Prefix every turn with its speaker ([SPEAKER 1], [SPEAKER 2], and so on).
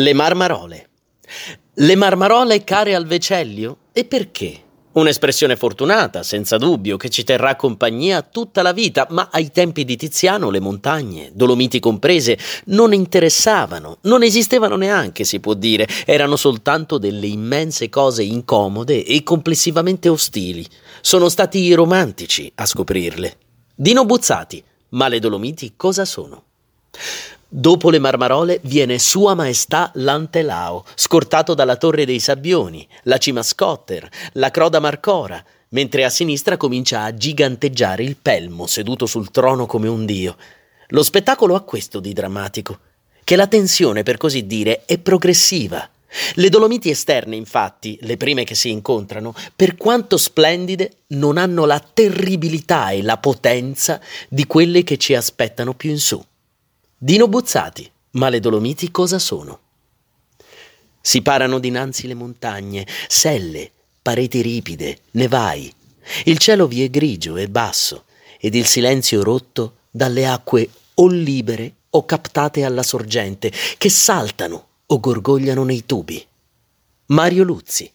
[SPEAKER 1] Le marmarole. Le marmarole care al vecellio? E perché? Un'espressione fortunata, senza dubbio, che ci terrà compagnia tutta la vita, ma ai tempi di Tiziano le montagne, Dolomiti comprese, non interessavano, non esistevano neanche, si può dire, erano soltanto delle immense cose incomode e complessivamente ostili. Sono stati i romantici a scoprirle. Dino Buzzati, ma le Dolomiti cosa sono? Dopo le Marmarole viene Sua Maestà l'Antelao, scortato dalla Torre dei Sabbioni, la Cima Scotter, la Croda Marcora, mentre a sinistra comincia a giganteggiare il Pelmo seduto sul trono come un dio. Lo spettacolo ha questo di drammatico, che la tensione, per così dire, è progressiva. Le Dolomiti esterne, infatti, le prime che si incontrano, per quanto splendide, non hanno la terribilità e la potenza di quelle che ci aspettano più in su. Dino Buzzati, ma le Dolomiti cosa sono? Si parano dinanzi le montagne, selle, pareti ripide, nevai. Il cielo vi è grigio e basso, ed il silenzio rotto dalle acque o libere o captate alla sorgente, che saltano o gorgogliano nei tubi. Mario Luzzi